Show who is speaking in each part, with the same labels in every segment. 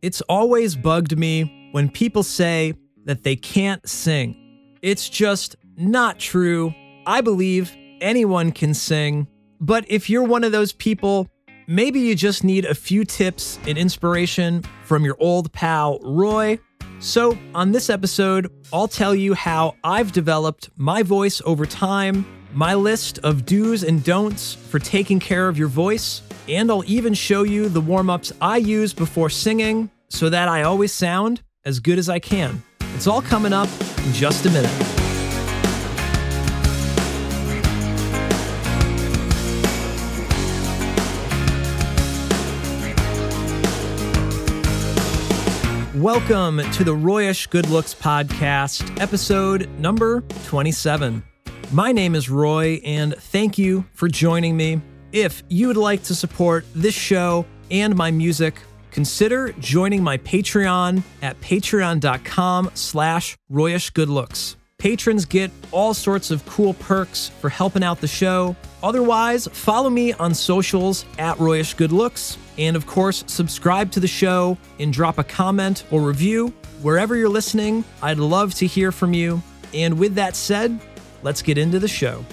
Speaker 1: It's always bugged me when people say that they can't sing. It's just not true. I believe anyone can sing, but if you're one of those people, maybe you just need a few tips and inspiration from your old pal, Roy. So, on this episode, I'll tell you how I've developed my voice over time, my list of do's and don'ts for taking care of your voice, and I'll even show you the warm ups I use before singing so that I always sound as good as I can. It's all coming up in just a minute. Welcome to the Royish Good Looks Podcast, episode number 27. My name is Roy, and thank you for joining me. If you would like to support this show and my music, consider joining my Patreon at patreon.com slash royishgoodlooks. Patrons get all sorts of cool perks for helping out the show. Otherwise, follow me on socials at Royish Good Looks. And of course, subscribe to the show and drop a comment or review. Wherever you're listening, I'd love to hear from you. And with that said, let's get into the show.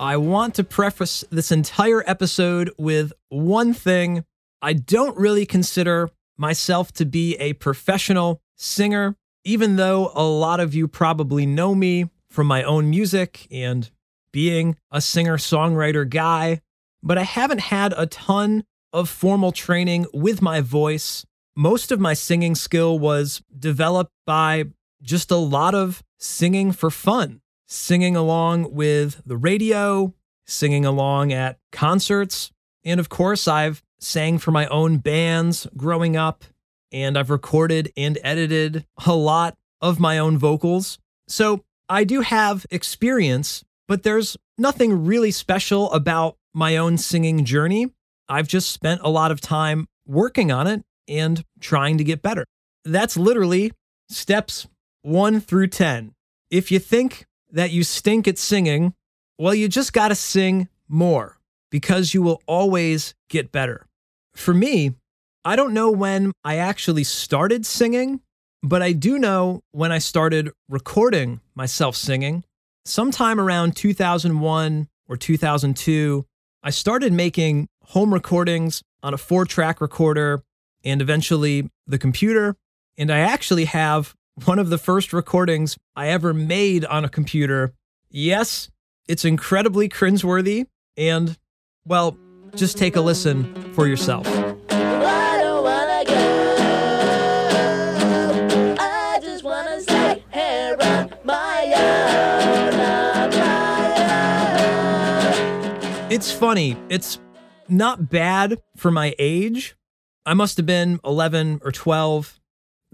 Speaker 1: I want to preface this entire episode with one thing. I don't really consider myself to be a professional singer even though a lot of you probably know me from my own music and being a singer songwriter guy, but I haven't had a ton of formal training with my voice. Most of my singing skill was developed by just a lot of singing for fun, singing along with the radio, singing along at concerts. And of course, I've sang for my own bands growing up and I've recorded and edited a lot of my own vocals. So I do have experience, but there's nothing really special about my own singing journey. I've just spent a lot of time working on it and trying to get better. That's literally steps one through 10. If you think that you stink at singing, well, you just got to sing more because you will always get better. For me, I don't know when I actually started singing, but I do know when I started recording myself singing. Sometime around 2001 or 2002, I started making home recordings on a four track recorder and eventually the computer. And I actually have one of the first recordings I ever made on a computer. Yes, it's incredibly cringeworthy. And, well, just take a listen for yourself. It's funny. It's not bad for my age. I must have been 11 or 12.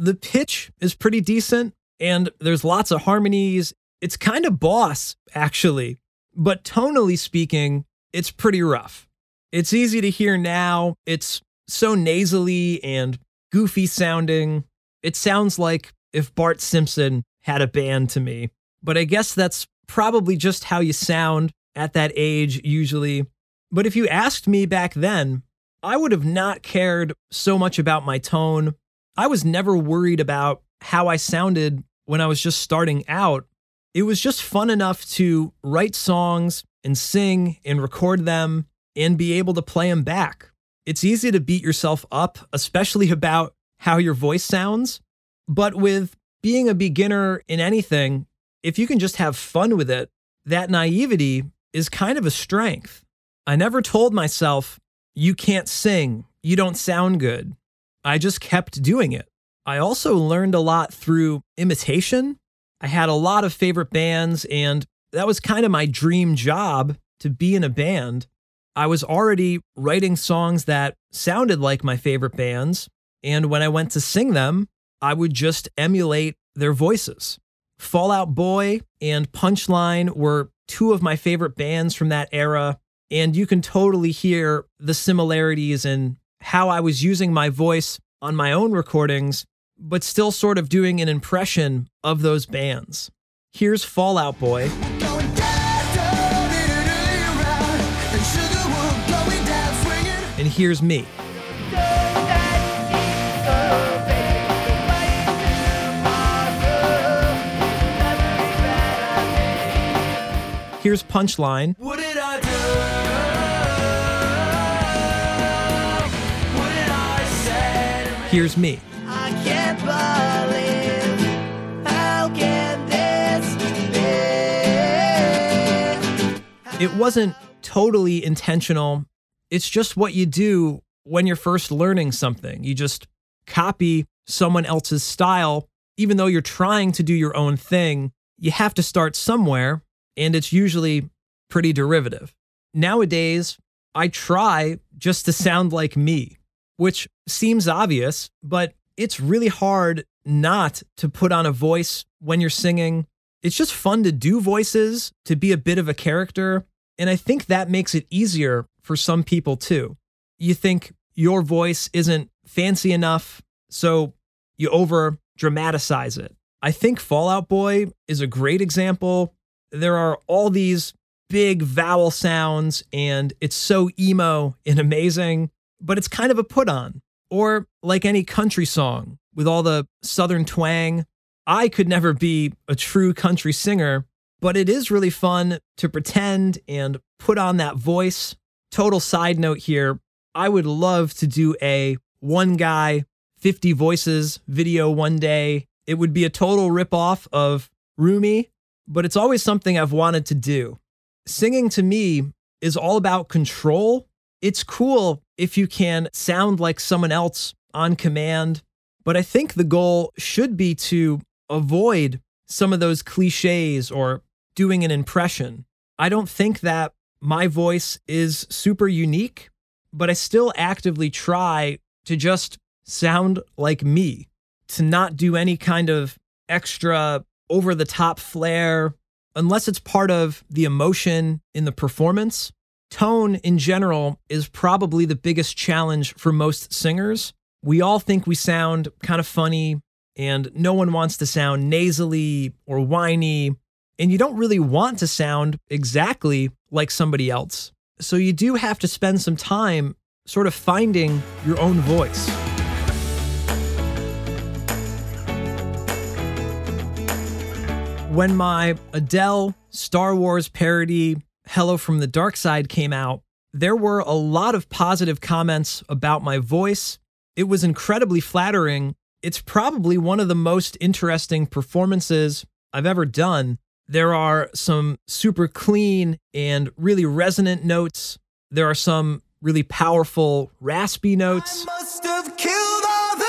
Speaker 1: The pitch is pretty decent and there's lots of harmonies. It's kind of boss, actually. But tonally speaking, it's pretty rough. It's easy to hear now. It's so nasally and goofy sounding. It sounds like if Bart Simpson had a band to me. But I guess that's probably just how you sound at that age, usually. But if you asked me back then, I would have not cared so much about my tone. I was never worried about how I sounded when I was just starting out. It was just fun enough to write songs and sing and record them and be able to play them back. It's easy to beat yourself up, especially about how your voice sounds. But with being a beginner in anything, if you can just have fun with it, that naivety is kind of a strength. I never told myself, you can't sing, you don't sound good. I just kept doing it. I also learned a lot through imitation. I had a lot of favorite bands, and that was kind of my dream job to be in a band. I was already writing songs that sounded like my favorite bands, and when I went to sing them, I would just emulate their voices. Fall Out Boy and Punchline were two of my favorite bands from that era. And you can totally hear the similarities in how I was using my voice on my own recordings, but still sort of doing an impression of those bands. Here's Fall Out Boy. And here's me. Here's Punchline. Here's me.
Speaker 2: I can't believe. How can this be?
Speaker 1: It wasn't totally intentional. It's just what you do when you're first learning something. You just copy someone else's style, even though you're trying to do your own thing. You have to start somewhere, and it's usually pretty derivative. Nowadays, I try just to sound like me, which seems obvious, but it's really hard not to put on a voice when you're singing. It's just fun to do voices, to be a bit of a character. And I think that makes it easier for some people too. You think your voice isn't fancy enough, so you over dramatize it. I think Fall Out Boy is a great example. There are all these big vowel sounds, and it's so emo and amazing, but it's kind of a put on. Or like any country song with all the southern twang. I could never be a true country singer, but it is really fun to pretend and put on that voice. Total side note here I would love to do a one guy, 50 voices video one day. It would be a total ripoff of Roomie, but it's always something I've wanted to do. Singing to me is all about control. It's cool if you can sound like someone else on command, but I think the goal should be to avoid some of those cliches or doing an impression. I don't think that my voice is super unique, but I still actively try to just sound like me, to not do any kind of extra over the top flair unless it's part of the emotion in the performance. Tone in general is probably the biggest challenge for most singers. We all think we sound kind of funny, and no one wants to sound nasally or whiny, and you don't really want to sound exactly like somebody else. So you do have to spend some time sort of finding your own voice. When my Adele Star Wars parody Hello from the Dark Side came out, there were a lot of positive comments about my voice. It was incredibly flattering. It's probably one of the most interesting performances I've ever done. There are some super clean and really resonant notes. There are some really powerful, raspy notes.
Speaker 2: Must have killed all the.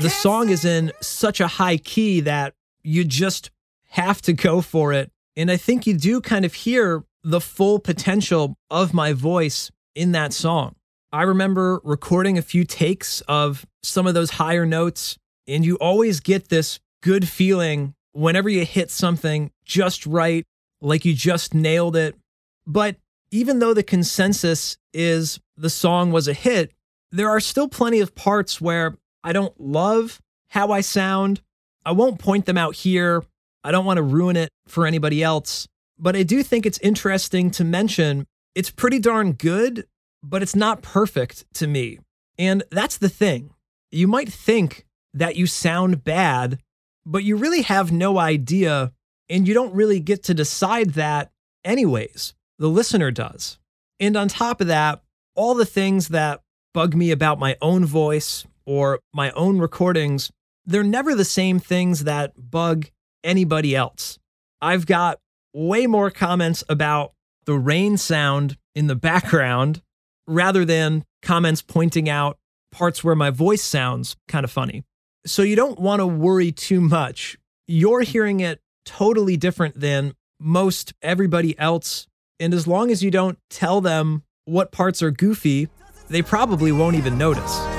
Speaker 1: The song is in such a high key that you just have to go for it. And I think you do kind of hear the full potential of my voice in that song. I remember recording a few takes of some of those higher notes, and you always get this good feeling whenever you hit something just right, like you just nailed it. But even though the consensus is the song was a hit, there are still plenty of parts where I don't love how I sound. I won't point them out here. I don't want to ruin it for anybody else. But I do think it's interesting to mention it's pretty darn good, but it's not perfect to me. And that's the thing. You might think that you sound bad, but you really have no idea. And you don't really get to decide that, anyways. The listener does. And on top of that, all the things that bug me about my own voice or my own recordings, they're never the same things that bug anybody else. I've got way more comments about the rain sound in the background rather than comments pointing out parts where my voice sounds kind of funny. So you don't want to worry too much. You're hearing it totally different than most everybody else. And as long as you don't tell them what parts are goofy, they probably won't even notice.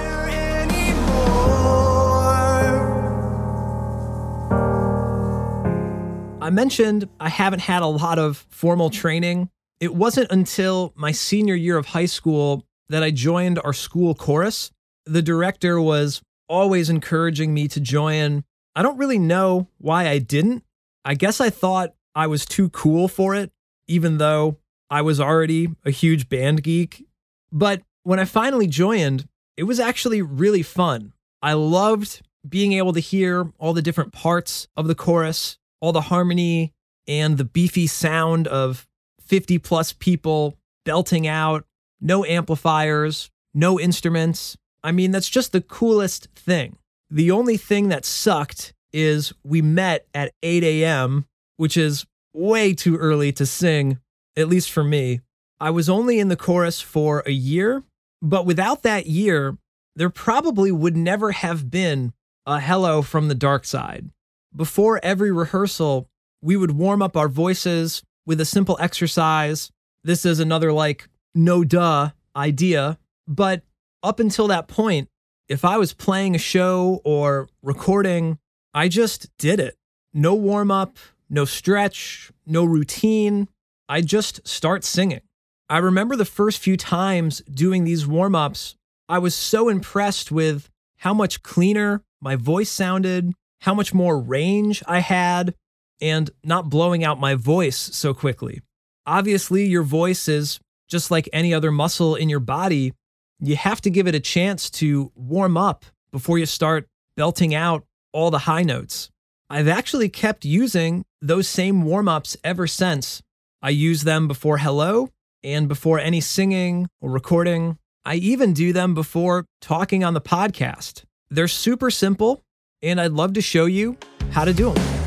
Speaker 1: I mentioned I haven't had a lot of formal training. It wasn't until my senior year of high school that I joined our school chorus. The director was always encouraging me to join. I don't really know why I didn't. I guess I thought I was too cool for it, even though I was already a huge band geek. But when I finally joined, it was actually really fun. I loved being able to hear all the different parts of the chorus all the harmony and the beefy sound of 50 plus people belting out, no amplifiers, no instruments. I mean, that's just the coolest thing. The only thing that sucked is we met at 8 a.m., which is way too early to sing, at least for me. I was only in the chorus for a year, but without that year, there probably would never have been a hello from the dark side. Before every rehearsal, we would warm up our voices with a simple exercise. This is another like no duh idea, but up until that point, if I was playing a show or recording, I just did it. No warm up, no stretch, no routine. I just start singing. I remember the first few times doing these warm ups, I was so impressed with how much cleaner my voice sounded, how much more range I had, and not blowing out my voice so quickly. Obviously, your voice is just like any other muscle in your body. You have to give it a chance to warm up before you start belting out all the high notes. I've actually kept using those same warm ups ever since. I use them before hello and before any singing or recording. I even do them before talking on the podcast. They're super simple, and I'd love to show you how to do them.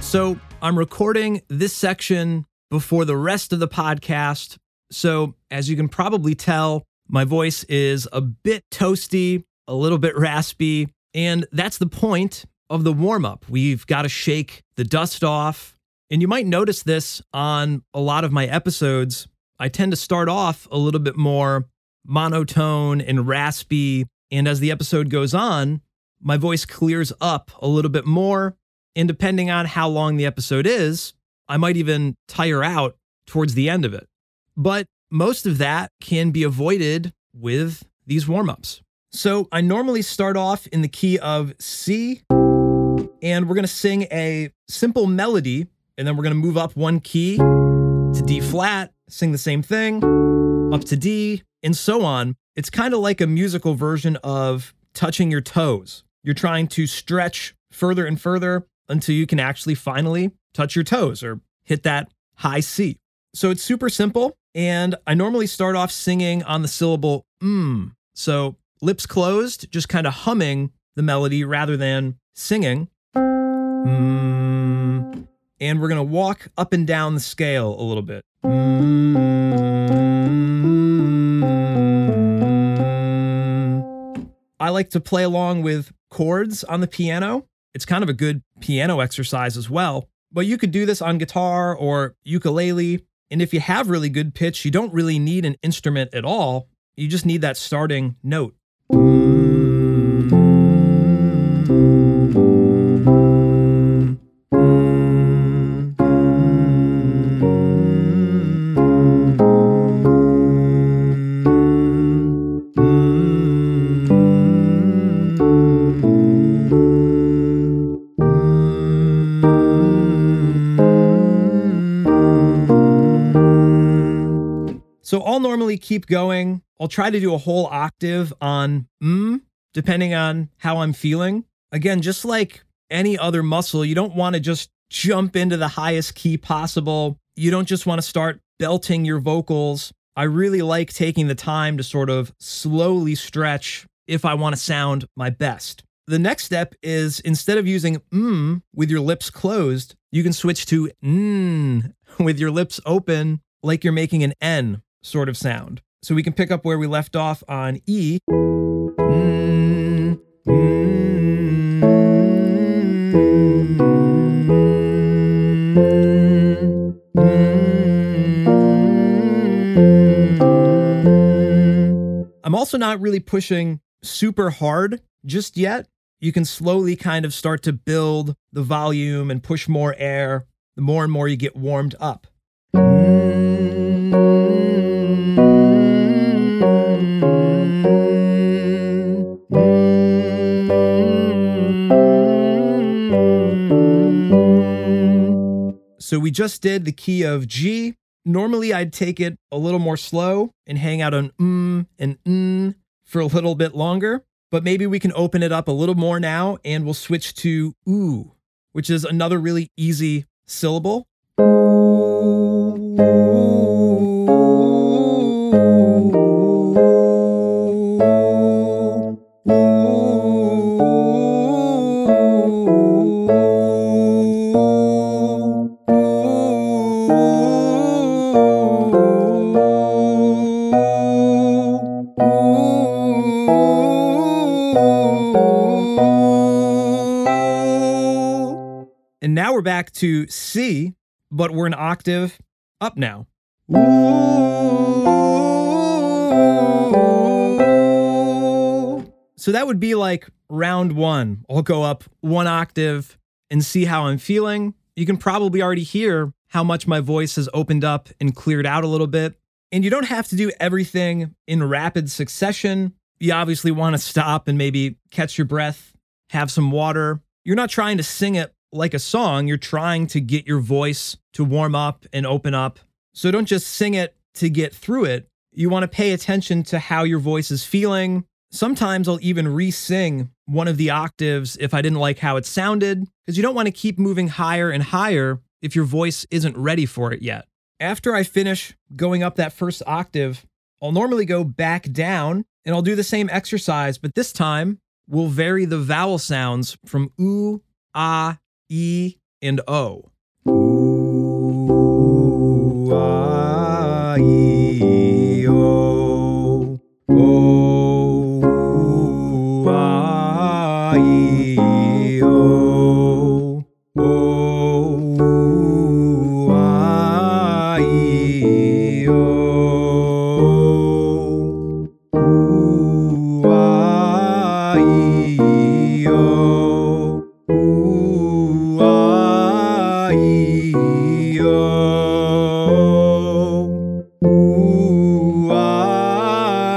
Speaker 1: So I'm recording this section before the rest of the podcast. So, as you can probably tell, my voice is a bit toasty, a little bit raspy, and that's the point of the warm up. We've got to shake the dust off. And you might notice this on a lot of my episodes. I tend to start off a little bit more monotone and raspy. And as the episode goes on, my voice clears up a little bit more and depending on how long the episode is, I might even tire out towards the end of it. But most of that can be avoided with these warm ups. So I normally start off in the key of C, and we're going to sing a simple melody, and then we're going to move up one key to D flat, sing the same thing, up to D, and so on. It's kind of like a musical version of touching your toes. You're trying to stretch further and further until you can actually finally touch your toes or hit that high C. So it's super simple. And I normally start off singing on the syllable mm. So lips closed, just kind of humming the melody rather than singing. Mm. And we're going to walk up and down the scale a little bit. Mm. I like to play along with chords on the piano. It's kind of a good piano exercise as well. But you could do this on guitar or ukulele. And if you have really good pitch, you don't really need an instrument at all. You just need that starting note. Keep going. I'll try to do a whole octave on mm, depending on how I'm feeling. Again, just like any other muscle, you don't want to just jump into the highest key possible. You don't just want to start belting your vocals. I really like taking the time to sort of slowly stretch if I want to sound my best. The next step is instead of using mm with your lips closed, you can switch to n with your lips open like you're making an N sort of sound. So we can pick up where we left off on E. I'm also not really pushing super hard just yet. You can slowly kind of start to build the volume and push more air the more and more you get warmed up. So we just did the key of G. Normally, I'd take it a little more slow and hang out on mm and mm for a little bit longer. but maybe we can open it up a little more now and we'll switch to ooh, which is another really easy syllable. We're back to C, but we're an octave up now. So that would be like round one. I'll go up one octave and see how I'm feeling. You can probably already hear how much my voice has opened up and cleared out a little bit. And you don't have to do everything in rapid succession. You obviously want to stop and maybe catch your breath, have some water. You're not trying to sing it like a song, you're trying to get your voice to warm up and open up. So don't just sing it to get through it. You want to pay attention to how your voice is feeling. Sometimes I'll even re sing one of the octaves if I didn't like how it sounded, because you don't want to keep moving higher and higher if your voice isn't ready for it yet. After I finish going up that first octave, I'll normally go back down and I'll do the same exercise, but this time we'll vary the vowel sounds from oo, ah, e, and o. Ooh, ah, e,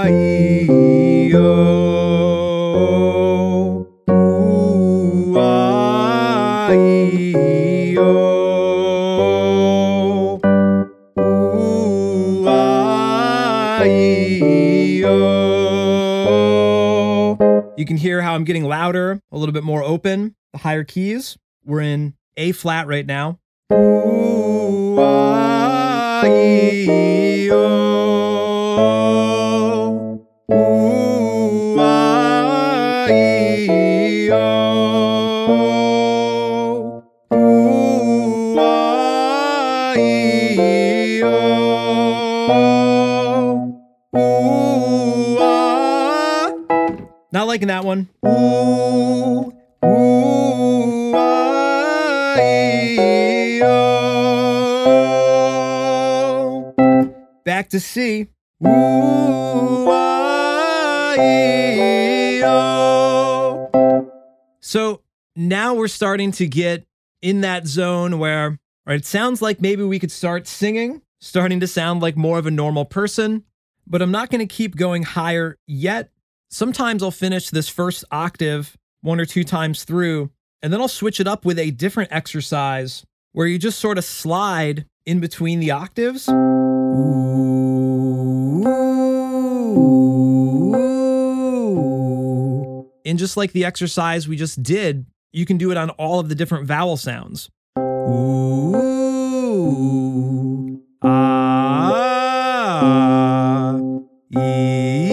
Speaker 1: You can hear how I'm getting louder, a little bit more open, the higher keys. We're in A flat right now. Ooh, ah, e, liking that one. Ooh, ooh, ah, e, o. Back to C. Ooh, ah, e, o. So now we're starting to get in that zone where right, it sounds like maybe we could start singing, starting to sound like more of a normal person, but I'm not going to keep going higher yet. Sometimes I'll finish this first octave one or two times through, and then I'll switch it up with a different exercise where you just sort of slide in between the octaves. And just like the exercise we just did, you can do it on all of the different vowel sounds. Ah. E.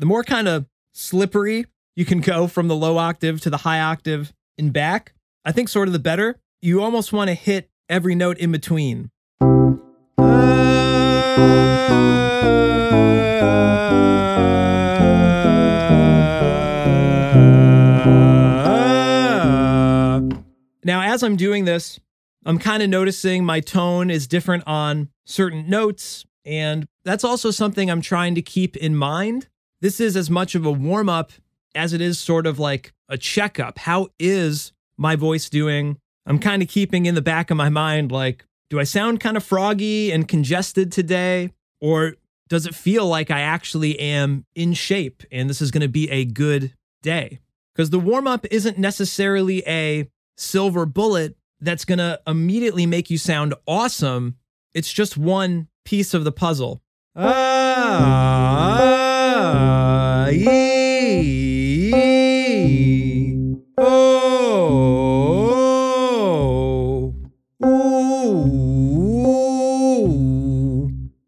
Speaker 1: The more kind of slippery you can go from the low octave to the high octave and back, I think sort of the better. You almost want to hit every note in between. Now, as I'm doing this, I'm kind of noticing my tone is different on certain notes, and that's also something I'm trying to keep in mind. This is as much of a warm up as it is sort of like a checkup. How is my voice doing? I'm kind of keeping in the back of my mind, like, do I sound kind of froggy and congested today? Or does it feel like I actually am in shape and this is going to be a good day? Because the warm up isn't necessarily a silver bullet that's going to immediately make you sound awesome. It's just one piece of the puzzle. Ah. Oh,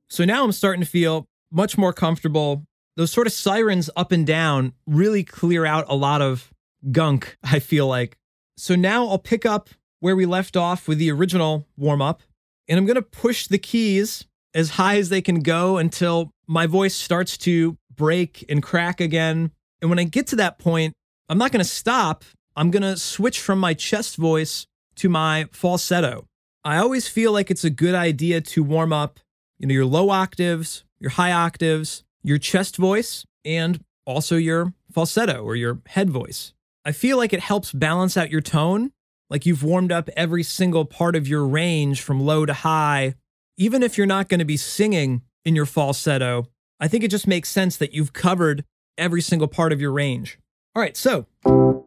Speaker 1: so now I'm starting to feel much more comfortable. Those sort of sirens up and down really clear out a lot of gunk, I feel like. So now I'll pick up where we left off with the original warm up, and I'm going to push the keys as high as they can go until my voice starts to break and crack again. And when I get to that point, I'm not going to stop. I'm going to switch from my chest voice to my falsetto. I always feel like it's a good idea to warm up, you know, your low octaves, your high octaves, your chest voice, and also your falsetto or your head voice. I feel like it helps balance out your tone, like you've warmed up every single part of your range from low to high. Even if you're not going to be singing in your falsetto, I think it just makes sense that you've covered every single part of your range. All right, so. Ooh,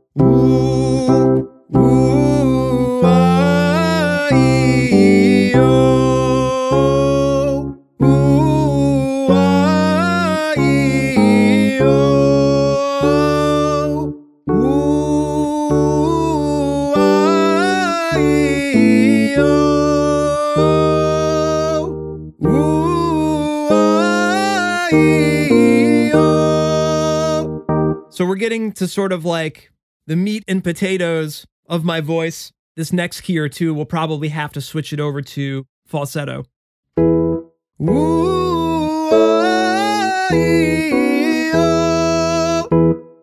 Speaker 1: ooh, to sort of like the meat and potatoes of my voice. This next key or two, we'll probably have to switch it over to falsetto.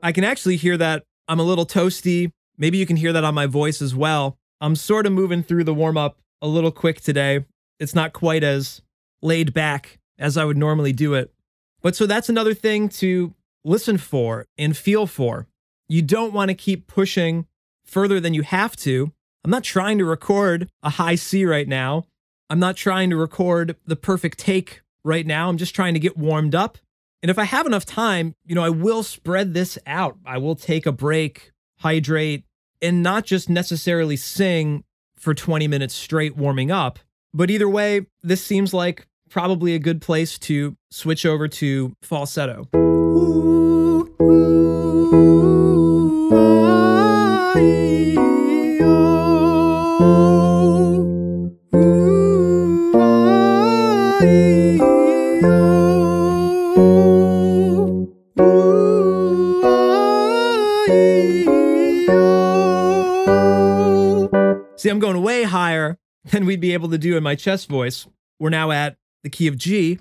Speaker 1: I can actually hear that I'm a little toasty. Maybe you can hear that on my voice as well. I'm sort of moving through the warm up a little quick today. It's not quite as laid back as I would normally do it. But so that's another thing to listen for and feel for. You don't want to keep pushing further than you have to. I'm not trying to record a high C right now. I'm not trying to record the perfect take right now. I'm just trying to get warmed up. And if I have enough time, you know, I will spread this out. I will take a break, hydrate, and not just necessarily sing for 20 minutes straight warming up. But either way, this seems like probably a good place to switch over to falsetto. See, I'm going way higher than we'd be able to do in my chest voice. We're now at the key of G.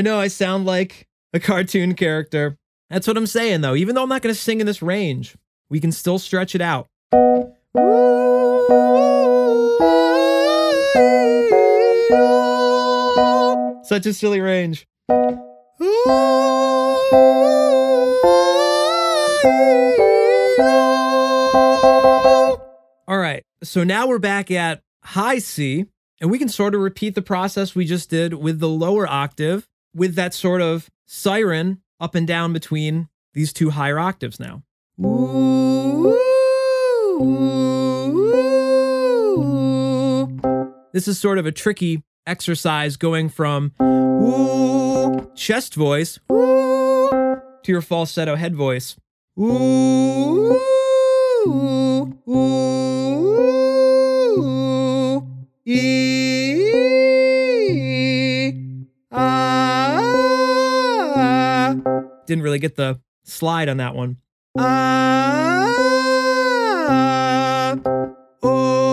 Speaker 1: I know I sound like a cartoon character. That's what I'm saying, though. Even though I'm not going to sing in this range, we can still stretch it out. Such a silly range. All right, so now we're back at high C, and we can sort of repeat the process we just did with the lower octave with that sort of siren up and down between these two higher octaves now. This is sort of a tricky exercise going from chest voice to your falsetto head voice. Didn't really get the slide on that one. Ah, oh.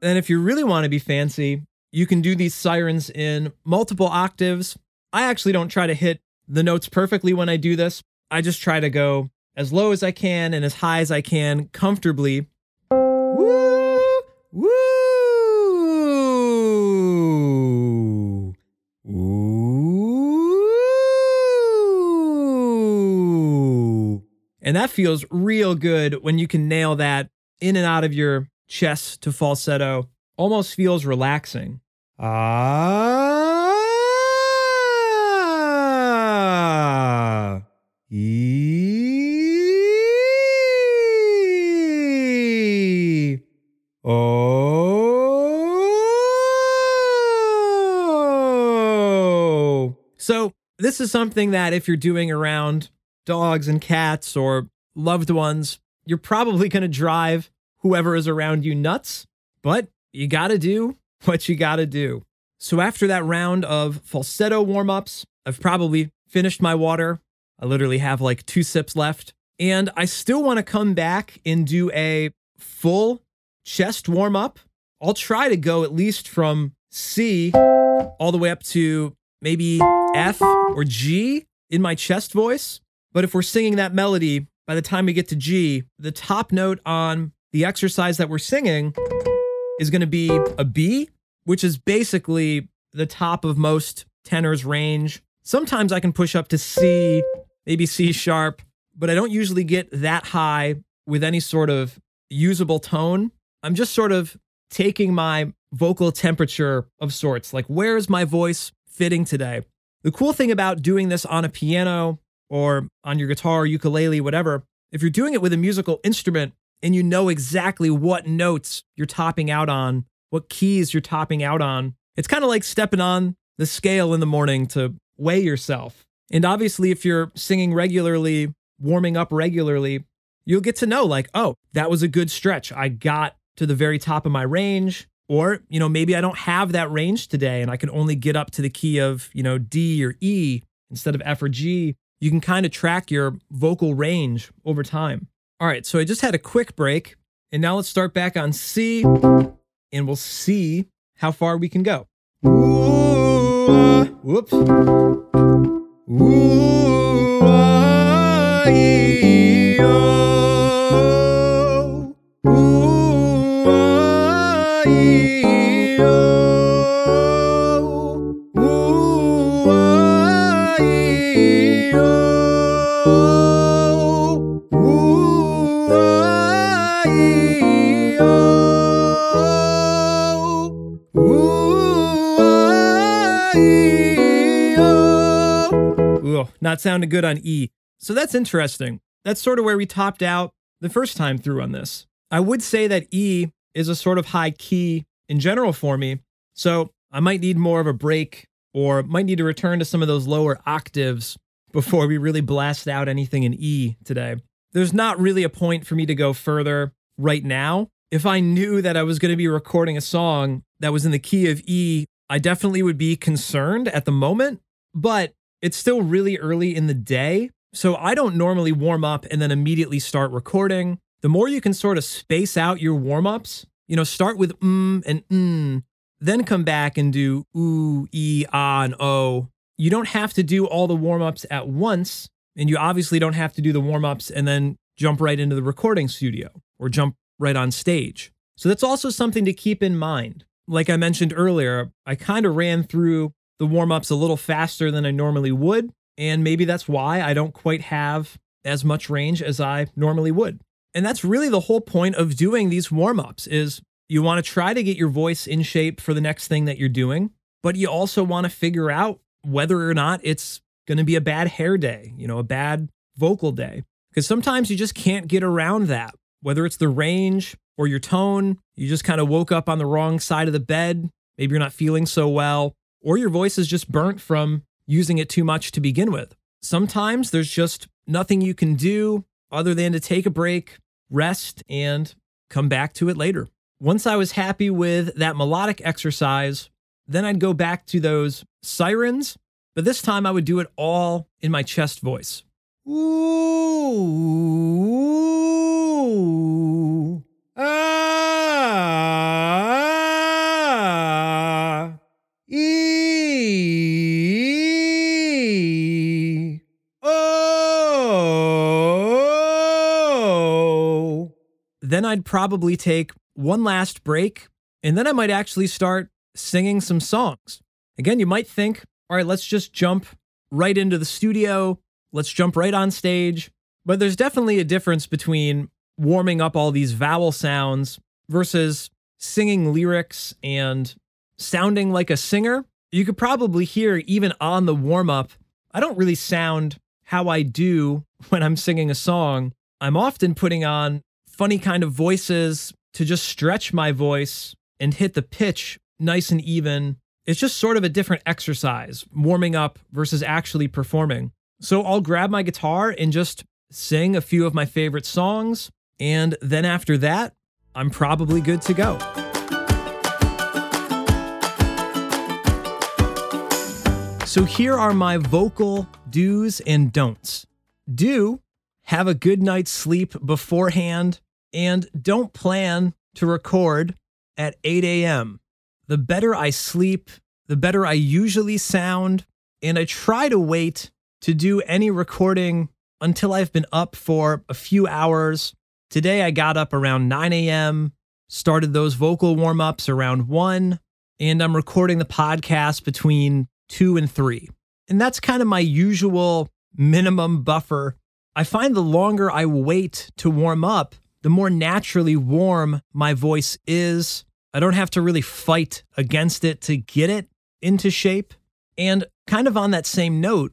Speaker 1: And if you really want to be fancy, you can do these sirens in multiple octaves. I actually don't try to hit the notes perfectly when I do this. I just try to go as low as I can and as high as I can comfortably. Woo! Woo! And that feels real good when you can nail that in and out of your chest to falsetto. Almost feels relaxing. Ah. Oh. So, this is something that if you're doing around dogs and cats or loved ones, you're probably going to drive whoever is around you nuts, but you got to do what you got to do. So, after that round of falsetto warm ups, I've probably finished my water. I literally have like two sips left. And I still want to come back and do a full chest warm up. I'll try to go at least from C all the way up to maybe F or G in my chest voice. But if we're singing that melody, by the time we get to G, the top note on the exercise that we're singing is going to be a B, which is basically the top of most tenors' range. Sometimes I can push up to C, maybe C sharp, but I don't usually get that high with any sort of usable tone. I'm just sort of taking my vocal temperature of sorts. Like, where is my voice fitting today? The cool thing about doing this on a piano or on your guitar, ukulele, whatever, if you're doing it with a musical instrument and you know exactly what notes you're topping out on, what keys you're topping out on, it's kind of like stepping on the scale in the morning to weigh yourself. And obviously, if you're singing regularly, warming up regularly, you'll get to know, like, oh, that was a good stretch. I got to the very top of my range. Or, you know, maybe I don't have that range today and I can only get up to the key of, you know, D or E instead of F or G. You can kind of track your vocal range over time. All right, so I just had a quick break. And now let's start back on C and we'll see how far we can go. Ooh, whoops. Ooh, ah, oh. Ooh, Ugh, not sounding good on E. So that's interesting. That's sort of where we topped out the first time through on this. I would say that E is a sort of high key in general for me. So I might need more of a break or might need to return to some of those lower octaves before we really blast out anything in E today. There's not really a point for me to go further right now. If I knew that I was going to be recording a song that was in the key of E, I definitely would be concerned at the moment, but it's still really early in the day. So I don't normally warm up and then immediately start recording. The more you can sort of space out your warm ups, you know, start with mm and mm, then come back and do ooh, e, ah, and oh. You don't have to do all the warm ups at once. And you obviously don't have to do the warm ups and then jump right into the recording studio or jump right on stage. So that's also something to keep in mind. Like I mentioned earlier, I kind of ran through the warm ups a little faster than I normally would. And maybe that's why I don't quite have as much range as I normally would. And that's really the whole point of doing these warm ups is you want to try to get your voice in shape for the next thing that you're doing, but you also want to figure out whether or not it's going to be a bad hair day, you know, a bad vocal day. Because sometimes you just can't get around that, whether it's the range or your tone, you just kind of woke up on the wrong side of the bed. Maybe you're not feeling so well, or your voice is just burnt from using it too much to begin with. Sometimes there's just nothing you can do other than to take a break, rest, and come back to it later. Once I was happy with that melodic exercise, then I'd go back to those sirens, but this time I would do it all in my chest voice. Ooh, I'd probably take one last break, and then I might actually start singing some songs. Again, you might think, all right, let's just jump right into the studio. Let's jump right on stage. But there's definitely a difference between warming up all these vowel sounds versus singing lyrics and sounding like a singer. You could probably hear even on the warm up, I don't really sound how I do when I'm singing a song. I'm often putting on funny kind of voices to just stretch my voice and hit the pitch nice and even. It's just sort of a different exercise, warming up versus actually performing. So I'll grab my guitar and just sing a few of my favorite songs. And then after that, I'm probably good to go. So here are my vocal do's and don'ts. Do have a good night's sleep beforehand and don't plan to record at 8 a.m. The better I sleep, the better I usually sound, and I try to wait to do any recording until I've been up for a few hours. Today I got up around 9 a.m., started those vocal warm ups around 1, and I'm recording the podcast between 2 and 3. And that's kind of my usual minimum buffer. I find the longer I wait to warm up, the more naturally warm my voice is. I don't have to really fight against it to get it into shape. And kind of on that same note,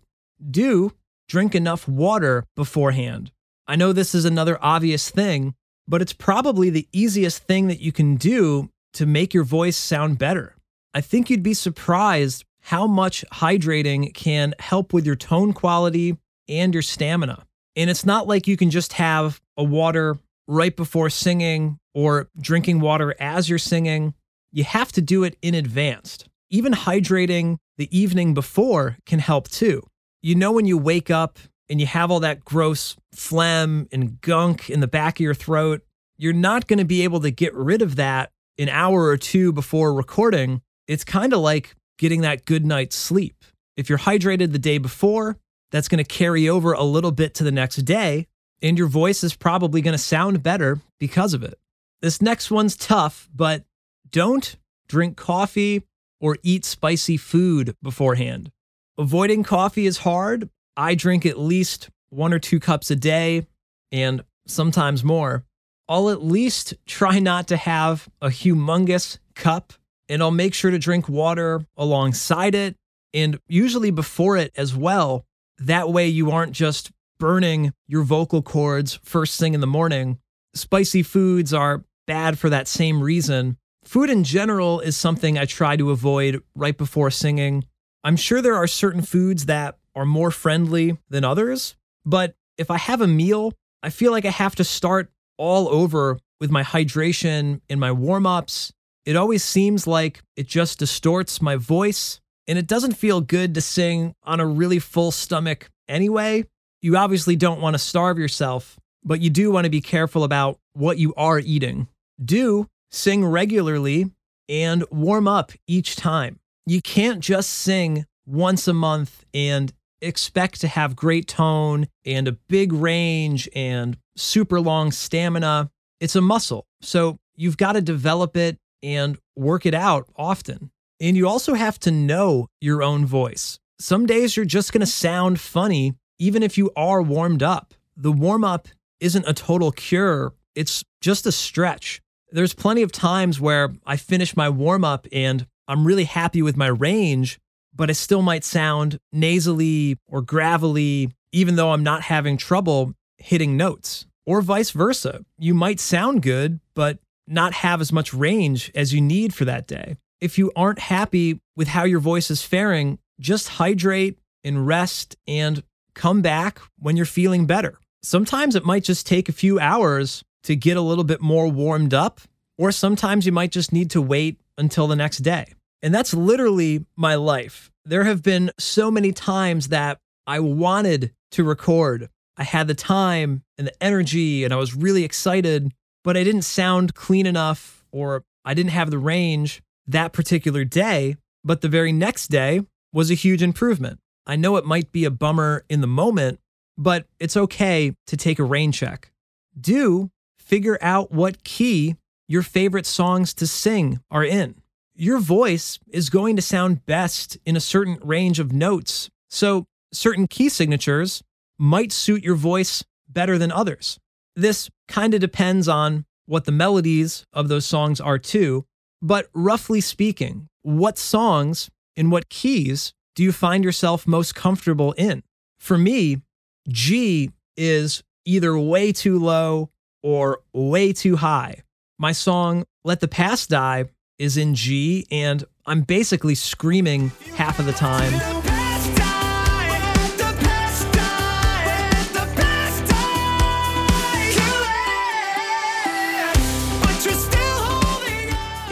Speaker 1: do drink enough water beforehand. I know this is another obvious thing, but it's probably the easiest thing that you can do to make your voice sound better. I think you'd be surprised how much hydrating can help with your tone quality and your stamina. And it's not like you can just have a water right before singing or drinking water as you're singing. You have to do it in advance. Even hydrating the evening before can help too. You know, when you wake up and you have all that gross phlegm and gunk in the back of your throat, you're not going to be able to get rid of that an hour or two before recording. It's kind of like getting that good night's sleep. If you're hydrated the day before, that's going to carry over a little bit to the next day, and your voice is probably going to sound better because of it. This next one's tough, but don't drink coffee or eat spicy food beforehand. Avoiding coffee is hard. I drink at least one or two cups a day and sometimes more. I'll at least try not to have a humongous cup and I'll make sure to drink water alongside it and usually before it as well. That way, you aren't just burning your vocal cords first thing in the morning. Spicy foods are bad for that same reason. Food in general is something I try to avoid right before singing. I'm sure there are certain foods that are more friendly than others, but if I have a meal, I feel like I have to start all over with my hydration and my warm ups it always seems like it just distorts my voice, and it doesn't feel good to sing on a really full stomach anyway. You obviously don't want to starve yourself, but you do want to be careful about what you are eating. Do sing regularly and warm up each time. You can't just sing once a month and expect to have great tone and a big range and super long stamina. It's a muscle. So you've got to develop it and work it out often. And you also have to know your own voice. Some days you're just going to sound funny, even if you are warmed up. The warm up isn't a total cure, it's just a stretch. There's plenty of times where I finish my warm up and I'm really happy with my range, but I still might sound nasally or gravelly, even though I'm not having trouble hitting notes. Or vice versa. You might sound good, but not have as much range as you need for that day. If you aren't happy with how your voice is faring, just hydrate and rest and come back when you're feeling better. Sometimes it might just take a few hours to get a little bit more warmed up, or sometimes you might just need to wait until the next day. And that's literally my life. There have been so many times that I wanted to record. I had the time and the energy, and I was really excited but I didn't sound clean enough or I didn't have the range that particular day. But the very next day was a huge improvement. I know it might be a bummer in the moment, but it's okay to take a rain check. Do figure out what key your favorite songs to sing are in. Your voice is going to sound best in a certain range of notes. So, certain key signatures might suit your voice better than others. This kind of depends on what the melodies of those songs are too, but roughly speaking, what songs in what keys do you find yourself most comfortable in? For me, G is either way too low or way too high. My song, Let the Past Die, is in G, and I'm basically screaming half of the time.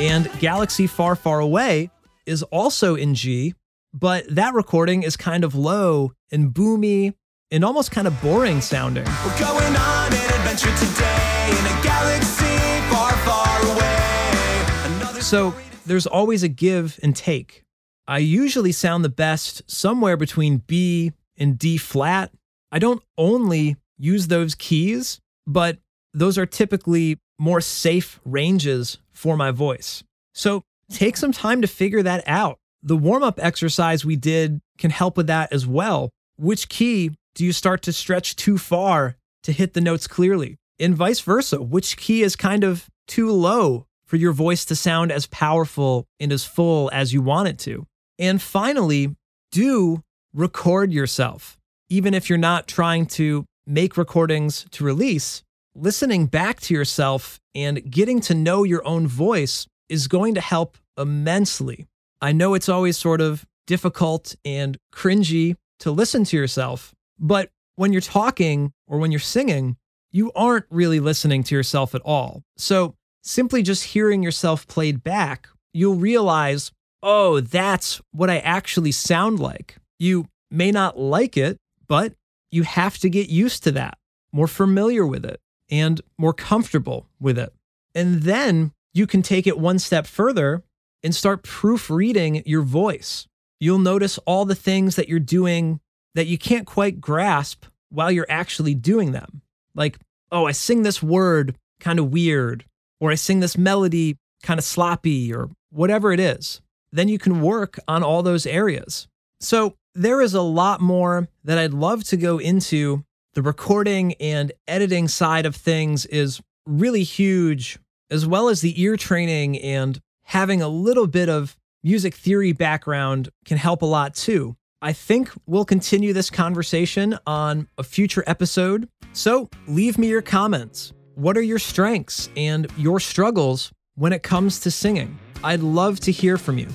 Speaker 1: And Galaxy Far, Far Away is also in G, but that recording is kind of low and boomy and almost kind of boring sounding.
Speaker 2: We're going on an adventure today in a galaxy far, far away. Another
Speaker 1: So there's always a give and take. I usually sound the best somewhere between B and D flat. I don't only use those keys, but those are typically more safe ranges for my voice. So take some time to figure that out. The warm up exercise we did can help with that as well. Which key do you start to stretch too far to hit the notes clearly? And vice versa. Which key is kind of too low for your voice to sound as powerful and as full as you want it to? And finally, do record yourself. Even if you're not trying to make recordings to release, listening back to yourself and getting to know your own voice is going to help immensely. I know it's always sort of difficult and cringy to listen to yourself, but when you're talking or when you're singing, you aren't really listening to yourself at all. So simply just hearing yourself played back, you'll realize, oh, that's what I actually sound like. You may not like it, but you have to get used to that, more familiar with it, and more comfortable with it. And then you can take it one step further and start proofreading your voice. You'll notice all the things that you're doing that you can't quite grasp while you're actually doing them. Like, oh, I sing this word kind of weird, or I sing this melody kind of sloppy, or whatever it is. Then you can work on all those areas. So, there is a lot more that I'd love to go into. The recording and editing side of things is really huge, as well as the ear training and having a little bit of music theory background can help a lot too. I think we'll continue this conversation on a future episode. So leave me your comments. What are your strengths and your struggles when it comes to singing? I'd love to hear from you.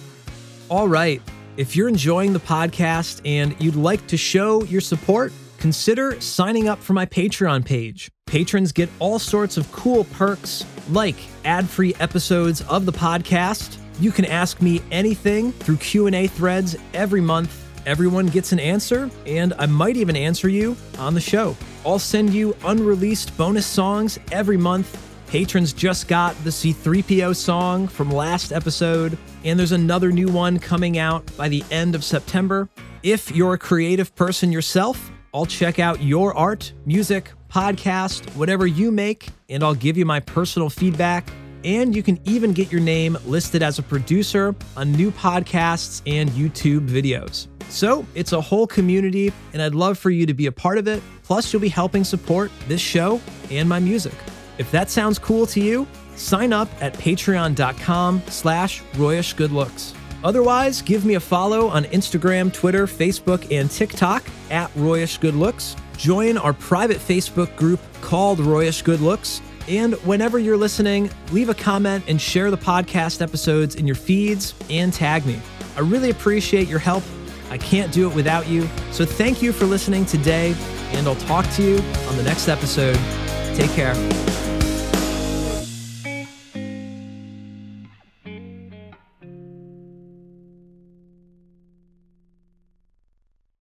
Speaker 1: All right. If you're enjoying the podcast and you'd like to show your support, consider signing up for my Patreon page. Patrons get all sorts of cool perks like ad-free episodes of the podcast. You can ask me anything through Q&A threads every month. Everyone gets an answer, and I might even answer you on the show. I'll send you unreleased bonus songs every month. Patrons just got the C3PO song from last episode, and there's another new one coming out by the end of September. If you're a creative person yourself, I'll check out your art, music, podcast, whatever you make, and I'll give you my personal feedback. And you can even get your name listed as a producer on new podcasts and YouTube videos. So it's a whole community, and I'd love for you to be a part of it. Plus, you'll be helping support this show and my music. If that sounds cool to you, sign up at patreon.com slash royishgoodlooks. Otherwise, give me a follow on Instagram, Twitter, Facebook, and TikTok at Royish Good Looks. Join our private Facebook group called Royish Good Looks. And whenever you're listening, leave a comment and share the podcast episodes in your feeds and tag me. I really appreciate your help. I can't do it without you. So thank you for listening today, and I'll talk to you on the next episode. Take care.